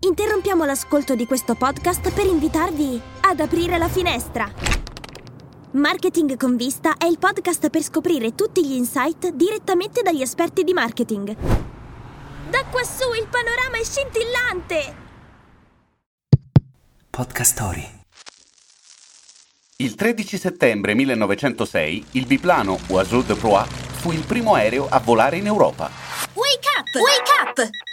Interrompiamo l'ascolto di questo podcast per invitarvi ad aprire la finestra. Marketing con vista è il podcast per scoprire tutti gli insight direttamente dagli esperti di marketing. Da quassù il panorama è scintillante! Podcast Story. Il 13 settembre 1906 il biplano Oiseau de Proie fu il primo aereo a volare in Europa. Wake up! Wake up!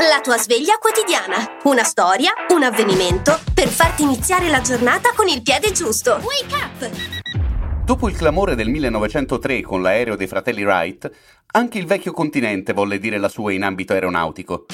La tua sveglia quotidiana. Una storia, un avvenimento per farti iniziare la giornata con il piede giusto. Wake up! Dopo il clamore del 1903 con l'aereo dei fratelli Wright, anche il vecchio continente volle dire la sua in ambito aeronautico.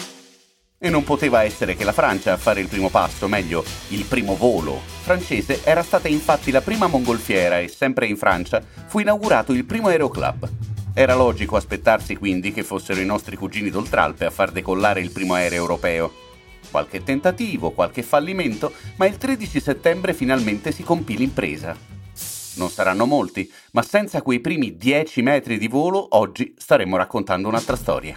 E non poteva essere che la Francia a fare il primo passo, meglio, il primo volo francese era stata infatti la prima mongolfiera e sempre in Francia fu inaugurato il primo aeroclub. Era logico aspettarsi quindi che fossero i nostri cugini d'Oltralpe a far decollare il primo aereo europeo. Qualche tentativo, qualche fallimento, ma il 13 settembre finalmente si compì l'impresa. Non saranno molti, ma senza quei primi 10 metri di volo oggi staremmo raccontando un'altra storia.